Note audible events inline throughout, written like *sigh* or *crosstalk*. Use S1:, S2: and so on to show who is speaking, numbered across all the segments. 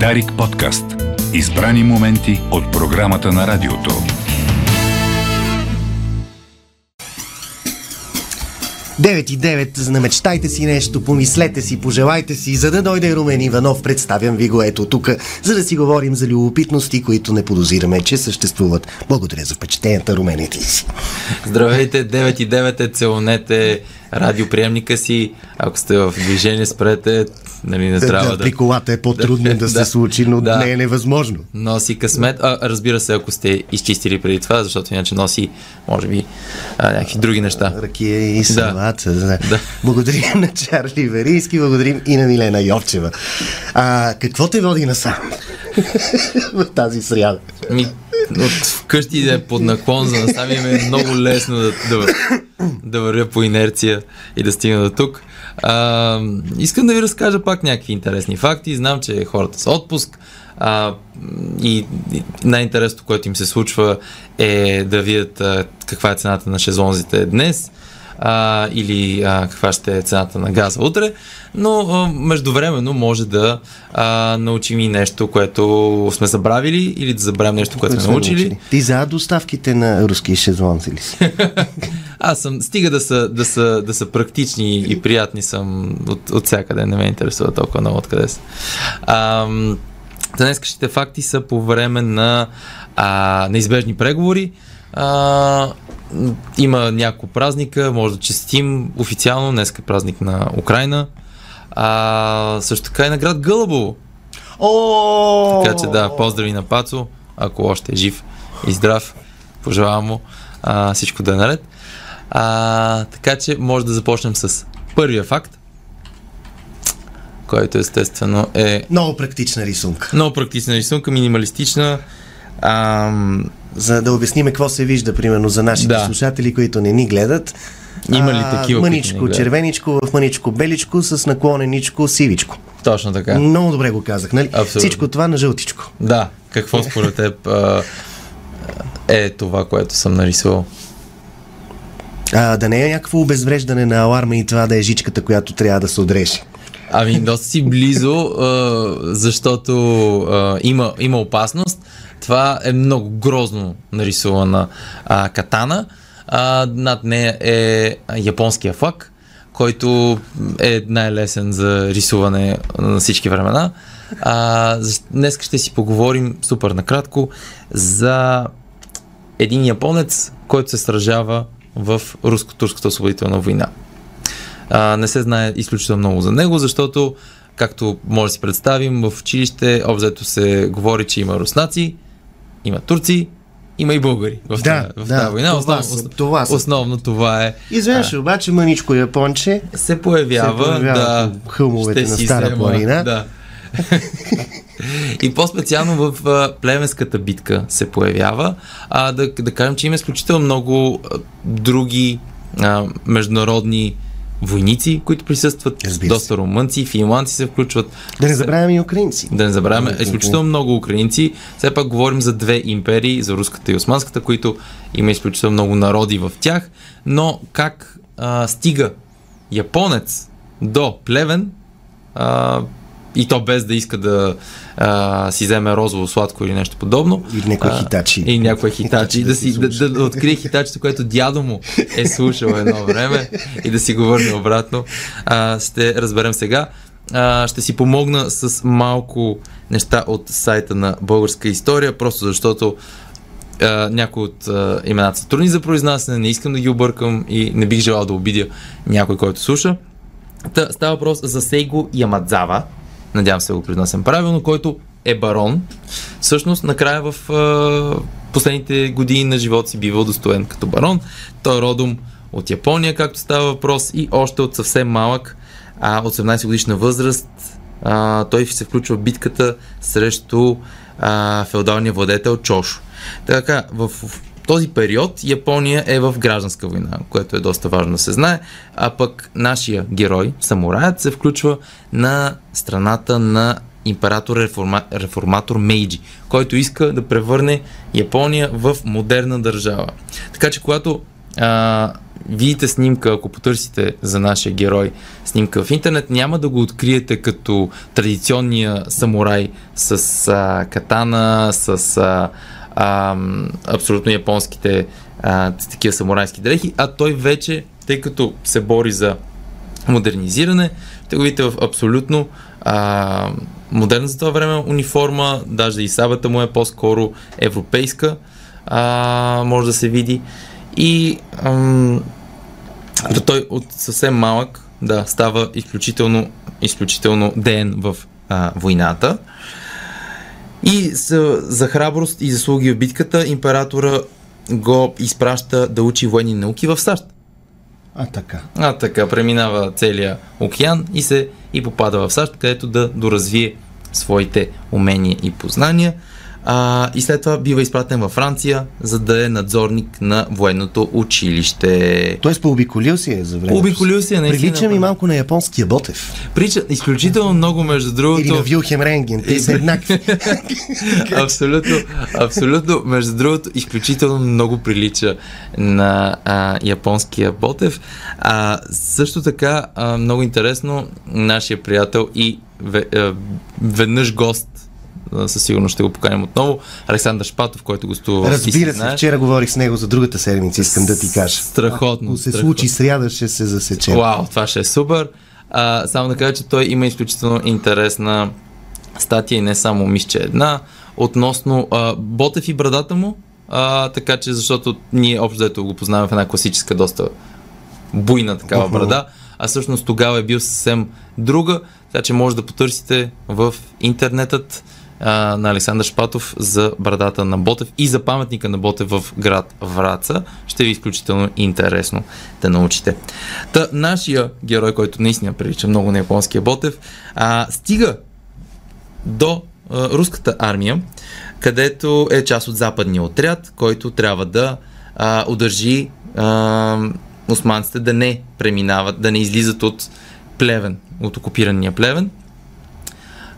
S1: Дарик подкаст. Избрани моменти от програмата на радиото.
S2: 9 и 9, намечтайте си нещо, помислете си, пожелайте си, за да дойде Румен Иванов, представям ви го ето тук, за да си говорим за любопитности, които не подозираме, че съществуват. Благодаря за впечатленията, Румените си.
S3: Здравейте, 9 и 9 е, целунете радиоприемника си, ако сте в движение, спрете, нали, не трябва да...
S2: да... При колата е по-трудно *laughs* да, да се случи, но да. не е невъзможно.
S3: Носи късмет, а, разбира се, ако сте изчистили преди това, защото иначе носи, може би, а, някакви други неща.
S2: Ракия и салат. Да. да. Благодарим на Чарли Верийски, благодарим и на Милена Йовчева. А, какво те води насам *laughs* в тази сряда?
S3: Ми, от вкъщи да е под наклон за насам е много лесно да, да, да вървя по инерция и да стигна до тук. А, искам да ви разкажа пак някакви интересни факти. Знам, че хората са отпуск а, и, най-интересното, което им се случва е да видят а, каква е цената на шезлонзите днес а, или а, каква ще е цената на газа утре, но а, междувременно може да а, научим и нещо, което сме забравили или да забравим нещо, което сме научили. научили.
S2: Ти за доставките на руски шезлонзи ли си? *laughs*
S3: Аз съм, стига да са, да са, да са практични и приятни съм от, от всякъде, не ме интересува толкова много откъде са. А, Днескащите факти са по време на а, неизбежни преговори. А, има няколко празника, може да честим официално, днес е празник на Украина. А, също така и на град Гълъбово.
S2: О!
S3: Така че да, поздрави на Пацо, ако още е жив и здрав. Пожелавам му а, всичко да е наред. А, така че може да започнем с първия факт, който естествено е...
S2: Много практична рисунка.
S3: Много практична рисунка, минималистична. Ам...
S2: За да обясниме какво се вижда, примерно, за нашите да. слушатели, които не ни гледат.
S3: Има ли такива?
S2: Мъничко червеничко, в мъничко беличко, с наклоненичко сивичко.
S3: Точно така.
S2: Много добре го казах, нали? Абсолютно. Всичко това на жълтичко.
S3: Да. Какво според теб а, е това, което съм нарисувал?
S2: А, да не е някакво обезвреждане на аларма и това да е жичката, която трябва да се отреши.
S3: Ами, доста си близо, а, защото а, има, има опасност. Това е много грозно нарисувана а, катана. А, над нея е японския флаг, който е най-лесен за рисуване на всички времена. Днес ще си поговорим супер накратко за един японец, който се сражава в руско-турската освободителна война. А, не се знае изключително много за него, защото, както може да си представим, в училище обзето се говори, че има руснаци, има турци, има и българи в,
S2: да,
S3: в
S2: да,
S3: тази война.
S2: Това,
S3: основно,
S2: са, това са.
S3: основно това е.
S2: Изведнъж обаче мъничко японче
S3: се появява, се появява да,
S2: хълмовете на Стара взема, планина.
S3: Да. *laughs* и по-специално в а, племенската битка се появява. А, да, да кажем, че има изключително много а, други а, международни войници, които присъстват, Разбира доста румънци, финландци се включват.
S2: Да не забравяме и украинци.
S3: Да не забравяме, изключително много украинци. Все пак говорим за две империи, за руската и османската, които има изключително много народи в тях, но как а, стига японец до плевен, а, и то без да иска да а, си вземе розово сладко или нещо подобно.
S2: Или някой хитачи.
S3: И някой хитачи. *laughs* да, си, да, да, да открие хитачето, което дядо му е слушал едно време и да си го върне обратно. А, ще разберем сега. А, ще си помогна с малко неща от сайта на Българска история, просто защото Uh, някои от uh, имената са трудни за произнасяне, не искам да ги объркам и не бих желал да обидя някой, който слуша. Та, става въпрос за Сейго Ямадзава, надявам се го произнасям правилно, който е барон. Всъщност, накрая в последните години на живота си бива удостоен като барон. Той е родом от Япония, както става въпрос, и още от съвсем малък, а, от 18 годишна възраст, а, той се включва в битката срещу а, феодалния владетел Чошо. Така, в този период Япония е в гражданска война, което е доста важно да се знае, а пък нашия герой, самураят, се включва на страната на император реформа, реформатор Мейджи, който иска да превърне Япония в модерна държава. Така че когато а, видите снимка, ако потърсите за нашия герой снимка в интернет, няма да го откриете като традиционния самурай с а, катана, с а, а, абсолютно японските а, такива самурайски дрехи, а той вече, тъй като се бори за модернизиране, те го видите в абсолютно а, модерна за това време униформа, даже и сабата му е по-скоро европейска, а, може да се види. И ам, той от съвсем малък, да, става изключително, изключително ден в а, войната. И за, за храброст и заслуги в битката императора го изпраща да учи военни науки в САЩ.
S2: А така.
S3: А така, преминава целия океан и се и попада в САЩ, където да доразвие своите умения и познания а, и след това бива изпратен във Франция, за да е надзорник на военното училище.
S2: Тоест пообиколил си е за време.
S3: Пообиколил си е,
S2: наистина. Прилича ми малко на японския Ботев.
S3: Прилича изключително много, между другото.
S2: Или на Вилхем Ренген. Те са еднакви. *laughs*
S3: абсолютно, абсолютно. Между другото, изключително много прилича на а, японския Ботев. А, също така, а, много интересно, нашия приятел и веднъж гост със сигурност ще го поканим отново. Александър Шпатов, който гостува.
S2: Разбира се, знае. вчера говорих с него за другата седмица, искам да ти кажа.
S3: Страхотно.
S2: Ако се
S3: страхотно.
S2: случи сряда, ще се засече.
S3: Вау, това ще е супер. А, само да кажа, че той има изключително интересна статия и не само мисче една, относно а, Ботев и брадата му, а, така че защото ние общо дето го познаваме в една класическа, доста буйна такава uh-huh. брада, а всъщност тогава е бил съвсем друга, така че може да потърсите в интернетът а, на Александър Шпатов за брадата на Ботев и за паметника на Ботев в град Враца. Ще ви е изключително интересно да научите. Та, нашия герой, който наистина прилича много на японския Ботев, а, стига до а, руската армия, където е част от западния отряд, който трябва да а, удържи а, османците да не преминават, да не излизат от Плевен, от окупирания Плевен,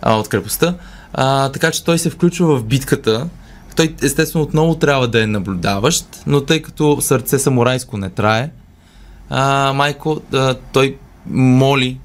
S3: а, от крепостта. А, така че той се включва в битката. Той естествено отново трябва да е наблюдаващ, но тъй като сърце самурайско не трае, а, Майко, а, той моли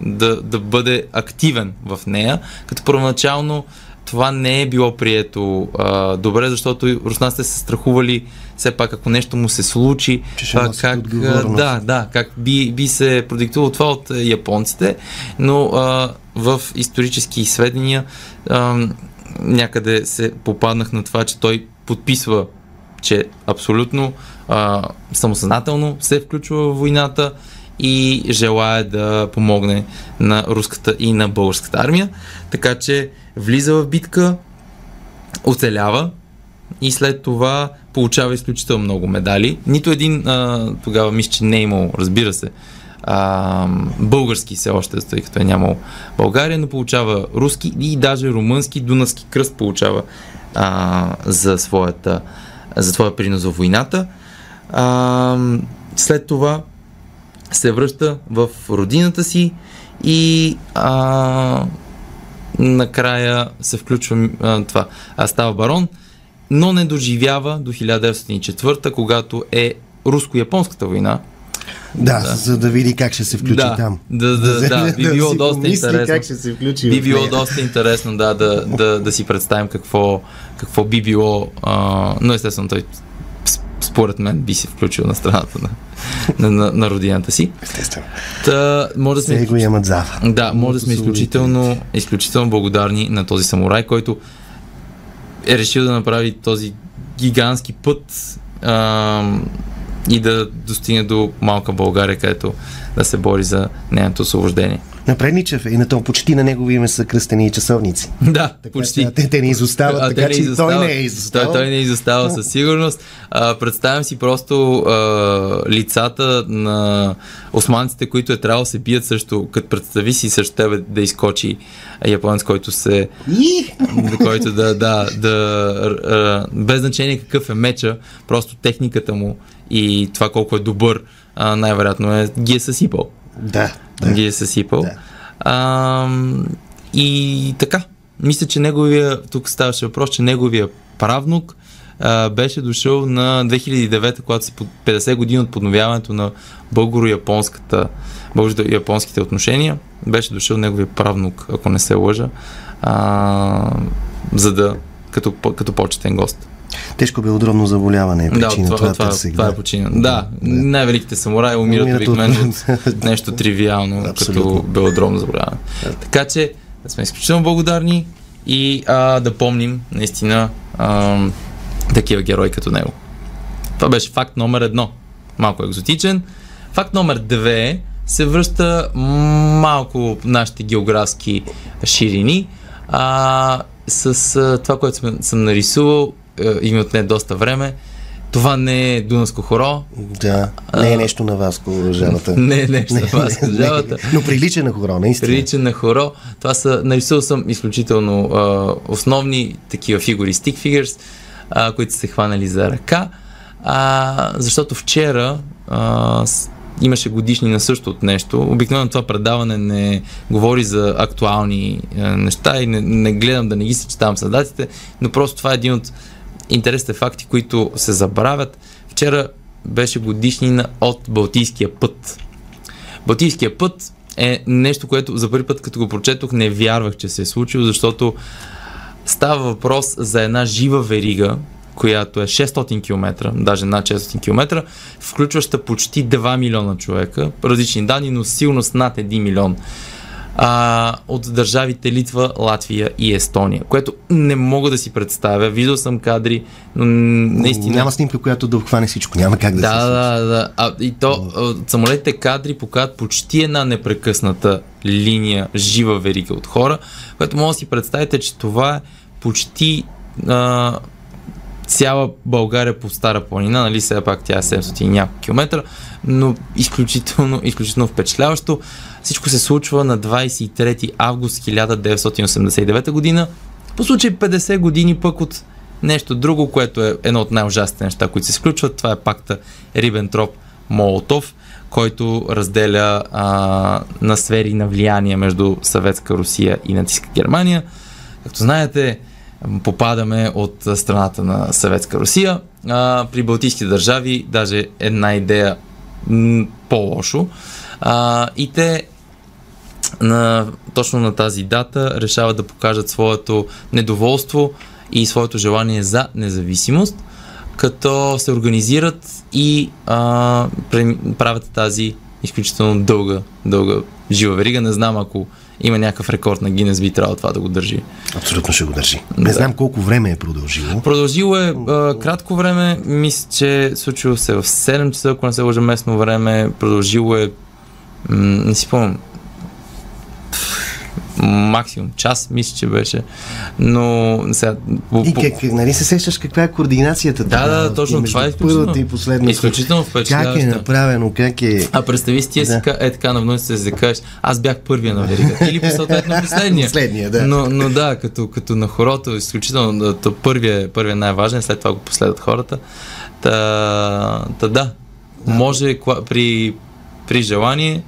S3: да, да бъде активен в нея, като първоначално това не е било прието а, добре, защото руснаците се страхували все пак ако нещо му се случи,
S2: че а,
S3: как, да, да, как би, би се продиктувало това от японците, но а, в исторически сведения а, някъде се попаднах на това, че той подписва, че абсолютно а, самосъзнателно се включва в войната и желая да помогне на руската и на българската армия. Така че влиза в битка, оцелява и след това получава изключително много медали. Нито един а, тогава мисля, че не е имал, разбира се, а, български все още, тъй като е нямал България, но получава руски и даже румънски, дунавски кръст получава а, за, своята, за своя принос в войната. А, след това се връща в родината си и а, накрая се включва а, това. А става барон, но не доживява до 1904, когато е руско-японската война.
S2: Да, да, за да види как ще се включи
S3: да,
S2: там.
S3: Да, да, да, да, би било доста интересно.
S2: Как ще се включи
S3: би било доста интересно, да, да, да, да си представим какво, какво би било. А, но естествено, той според мен би се включил на страната на, на, на, на родината си.
S2: Естествено.
S3: Та, може да сме,
S2: го имат зава.
S3: Да, може да сме изключително, изключително благодарни на този самурай, който е решил да направи този гигантски път а, и да достигне до малка България, където да се бори за нейното освобождение.
S2: Напредничев и на то почти на негови име са кръстени часовници.
S3: Да, така, почти.
S2: Те, те не изостават, а, така че изостава. той не е
S3: изоставал. Той, той не е изоставал със сигурност. А, представям си просто а, лицата на османците, които е трябвало да се бият също, като представи си също тебе да изкочи японец, който се... който да, да, да, а, без значение какъв е меча, просто техниката му и това колко е добър, а, най-вероятно е, ги е съсипал.
S2: Да. да.
S3: Ги е съсипал. Да. А, и така, мисля, че неговия, тук ставаше въпрос, че неговия правнук а, беше дошъл на 2009, когато под 50 години от подновяването на българо-японската, българо-японските отношения. Беше дошъл неговия правнук, ако не се лъжа, а, за да, като, като почетен гост.
S2: Тежко белодробно заболяване е причина.
S3: Да, това, това, това, това е причина. Да, да. най-великите самураи умират обикновено от нещо тривиално, Абсолютно. като белодробно заболяване. Да. Така че сме изключително благодарни и а, да помним наистина а, такива герои като него. Това беше факт номер едно. Малко екзотичен. Факт номер две се връща малко нашите географски ширини. А, с а, това, което съм, съм нарисувал, и ми отне доста време. Това не е Дунавско хоро.
S2: Да, не е нещо на Васко държавата. *laughs*
S3: не е нещо на Васко държавата.
S2: Но прилича на хоро, наистина.
S3: Прилича на хоро. Това са, нарисувал съм изключително а, основни такива фигури, stick figures, а, които са се хванали за ръка. А, защото вчера а, имаше годишни на също от нещо. Обикновено това предаване не говори за актуални а, неща и не, не гледам да не ги съчетавам с датите, но просто това е един от интересните факти, които се забравят. Вчера беше годишнина от Балтийския път. Балтийския път е нещо, което за първи път, като го прочетох, не вярвах, че се е случило, защото става въпрос за една жива верига, която е 600 км, даже над 600 км, включваща почти 2 милиона човека, различни данни, но силно с над 1 милион а, от държавите Литва, Латвия и Естония, което не мога да си представя. Виждал съм кадри, но наистина...
S2: Няма снимка, която да обхване всичко. Няма как да,
S3: да
S2: се
S3: Да, да, да. А, и то, самолетите кадри показват почти една непрекъсната линия, жива верига от хора, което може да си представите, че това е почти а, цяла България по Стара планина, нали сега пак тя е 700 и няколко километра, но изключително, изключително впечатляващо. Всичко се случва на 23 август 1989 година. По случай 50 години пък от нещо друго, което е едно от най-ужасните неща, които се сключват. Това е пакта Рибентроп-Молотов, който разделя а, на сфери на влияние между Съветска Русия и нацистска Германия. Както знаете, попадаме от страната на Съветска Русия. А, при Балтийските държави даже една идея по-лошо. А, и те на, точно на тази дата решават да покажат своето недоволство и своето желание за независимост, като се организират и а, правят тази изключително дълга, дълга жива верига. Не знам ако има някакъв рекорд на Гинес, би трябвало това да го държи.
S2: Абсолютно ще го държи. Не да. знам колко време е продължило.
S3: Продължило е а, кратко време. Мисля, че случило се в 7 часа, ако не се лъжа местно време. Продължило е, м- не си помням, максимум час, мисля, че беше. Но сега...
S2: И как, нали се сещаш каква е координацията?
S3: Да, да, да, точно това е
S2: Първата и последната.
S3: Изключително
S2: впечатляващо. Как е направено, как е...
S3: А представи си, ти да. е така на вносите се кажеш, аз бях първия на веригата. Или съответно последния. *laughs*
S2: последния, да.
S3: Но, но да, като, като на хорото, изключително, то първия, първия най-важен, след това го последват хората. Та, та да, да, може при, при желание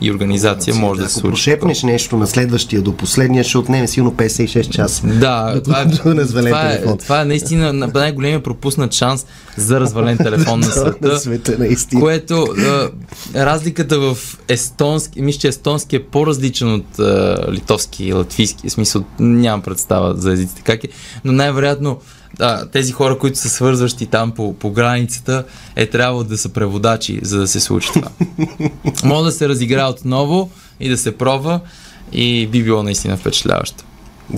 S3: и организация може да, да се случи. Ако
S2: прошепнеш нещо на следващия до последния, ще отнеме силно 56 часа.
S3: Да, *laughs* това, е, *laughs* това, е, това е наистина най-големия пропуснат шанс за развален телефон на *laughs* света.
S2: на света наистина.
S3: Което а, разликата в естонски, мисля, че естонски е по-различен от а, литовски и латвийски. В смисъл, нямам представа за езиците как е, но най-вероятно а, тези хора, които са свързващи там по, по границата, е трябвало да са преводачи, за да се случи това. *laughs* Мога да се разигра отново и да се пробва и би било наистина впечатляващо.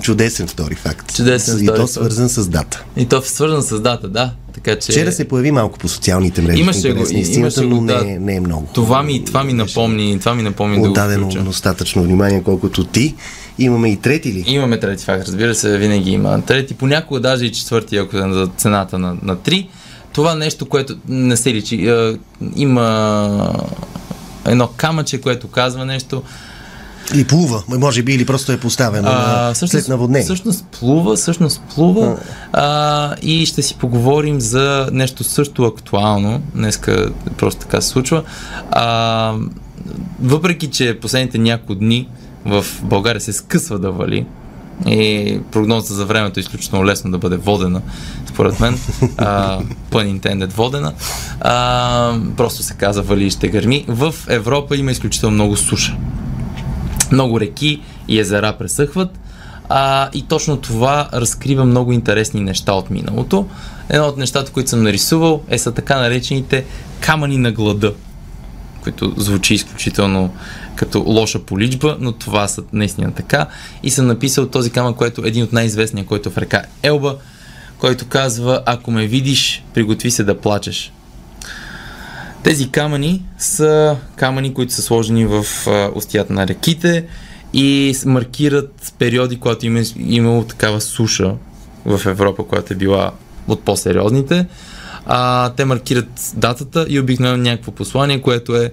S2: Чудесен втори факт.
S3: Чудесен
S2: и то свързан с дата.
S3: И то свързан с дата, да. Така, че...
S2: Вчера се появи малко по социалните мрежи.
S3: Имаше го, имаше
S2: го, да. не, не е много.
S3: Това ми, това ми напомни, това ми напомни
S2: Отдадено да достатъчно внимание, колкото ти. Имаме и трети ли?
S3: Имаме трети факт, разбира се, винаги има. Трети, понякога даже и четвърти, ако е за цената на, на три. Това нещо, което не се личи. Е, има едно камъче, което казва нещо.
S2: И плува, може би, или просто е поставено а, на, всъщност, след наводнение.
S3: Всъщност плува, всъщност плува а, и ще си поговорим за нещо също актуално. Днеска просто така се случва. А, въпреки, че последните няколко дни в България се скъсва да вали, И прогнозата за времето е изключително лесно да бъде водена, според мен. Пън intended водена. А, просто се казва вали и ще гърми. В Европа има изключително много суша. Много реки и езера пресъхват. А, и точно това разкрива много интересни неща от миналото. Едно от нещата, които съм нарисувал, е са така наречените камъни на глада, които звучи изключително като лоша поличба, но това са наистина така. И съм написал този камък, който е един от най-известния, който е в река Елба, който казва, ако ме видиш, приготви се да плачеш. Тези камъни са камъни, които са сложени в устията на реките и маркират периоди, когато има, имало такава суша в Европа, която е била от по-сериозните. А, те маркират датата и обикновено някакво послание, което е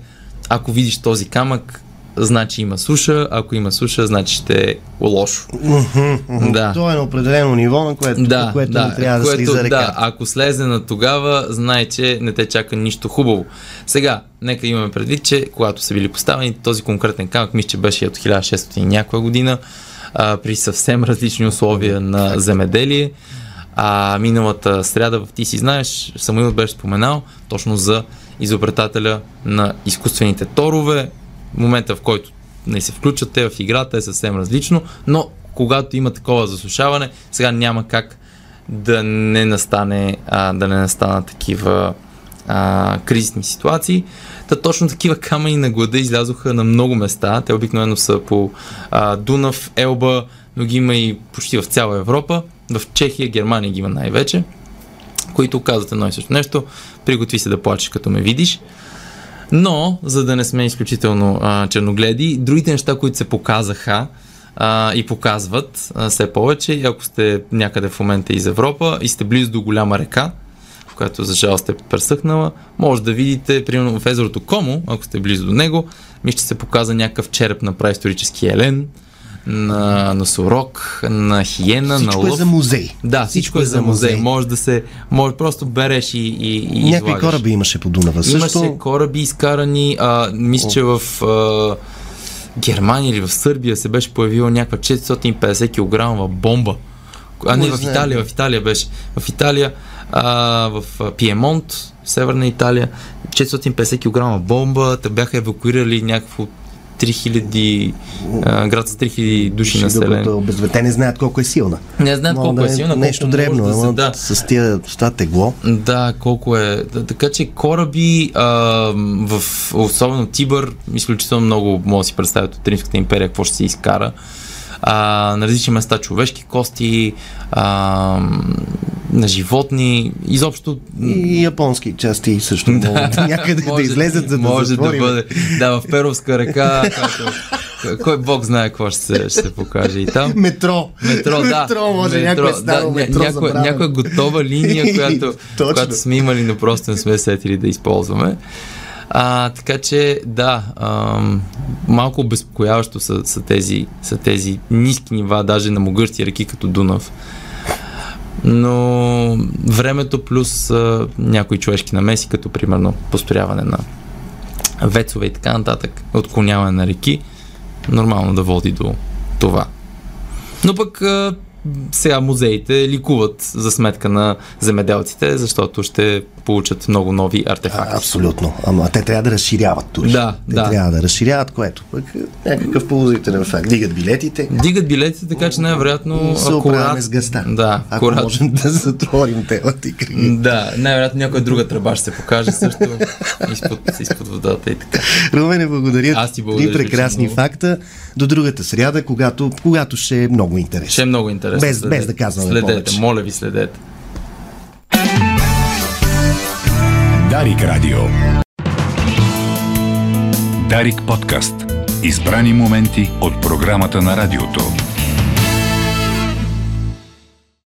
S3: ако видиш този камък, значи има суша, ако има суша, значи ще е лошо.
S2: да. То е на определено ниво, на което, да, което да, не трябва което, да слиза река. Да,
S3: ако слезе на тогава, знае, че не те чака нищо хубаво. Сега, нека имаме предвид, че когато са били поставени този конкретен камък, мисля, че беше от 1600 някоя година, а, при съвсем различни условия на земеделие. А миналата сряда, ти си знаеш, Самуил беше споменал точно за изобретателя на изкуствените торове. Момента, в който не се включат те в играта е съвсем различно, но когато има такова засушаване, сега няма как да не настане, а, да не настанат такива а, кризисни ситуации. Та точно такива камъни на глада излязоха на много места. Те обикновено са по а, Дунав, Елба, но ги има и почти в цяла Европа. В Чехия, Германия ги има най-вече, които казват едно и също нещо. Приготви се да плачеш като ме видиш. Но, за да не сме изключително а, черногледи, другите неща, които се показаха а, и показват а, все повече, и ако сте някъде в момента из Европа и сте близо до голяма река, в която за жал сте пресъхнала, може да видите, примерно в езерото Комо, ако сте близо до него, ми ще се показа някакъв череп на праисторически елен, на носорог, на хиена,
S2: всичко
S3: на лъв.
S2: Всичко е за музей.
S3: Да, всичко, всичко е за музей. музей. Може да се, може просто береш и, и, и
S2: Някакви излагаш. кораби имаше по Дунава
S3: също. Имаше кораби изкарани, а, мисля, че в а, Германия или в Сърбия се беше появила някаква 450 кг бомба. А не, в Италия, в Италия беше. В Италия, а, в Пиемонт, Северна Италия, 450 кг бомба, те бяха евакуирали някакво 3000, а, град с 3000 души население.
S2: Да те не знаят колко е силна.
S3: Не знаят колко да е силна.
S2: Нещо
S3: колко
S2: дребно, да се, да. с, тия, с това тегло.
S3: Да, колко е. Така че кораби, а, в, особено Тибър, изключително много може да си представят от Римската империя какво ще се изкара а, на различни места човешки кости, а, на животни, изобщо...
S2: И японски части също да, могат някъде може, да излезат, за да
S3: Може да бъде. Да, в Перовска река, който, кой бог знае какво ще се, ще се покаже и там.
S2: Метро.
S3: Метро, да.
S2: Метро, може метро, някой е да, метро
S3: някоя, някоя готова линия, *laughs* която, която сме имали, но просто не сме сетили да използваме. А, така че, да, а, малко обезпокояващо са, са, тези, са тези ниски нива, даже на могъщи реки като Дунав. Но времето плюс а, някои човешки намеси, като примерно построяване на вецове и така нататък, отклоняване на реки, нормално да води до това. Но пък а, сега музеите ликуват за сметка на земеделците, защото ще получат много нови артефакти.
S2: А, абсолютно. Ама те трябва да разширяват тури.
S3: Да,
S2: те
S3: да.
S2: трябва да разширяват, което пък е някакъв положителен ефект. Дигат билетите.
S3: Дигат билетите, така че най-вероятно...
S2: Се акурат... с гъста.
S3: Да,
S2: ако акурат... можем да затворим телата и кръги.
S3: Да, най-вероятно някоя друга тръба ще се покаже също изпод, изпод водата и така.
S2: Румене, благодаря.
S3: Аз ти благодаря.
S2: Три прекрасни факта. До другата сряда, когато, когато ще е много интересно.
S3: Ще е много интересно.
S2: Без, без да казваме
S3: Следете,
S2: повече.
S3: моля ви, следете.
S1: Дарик Радио. Дарик подкаст. Избрани моменти от програмата на радиото.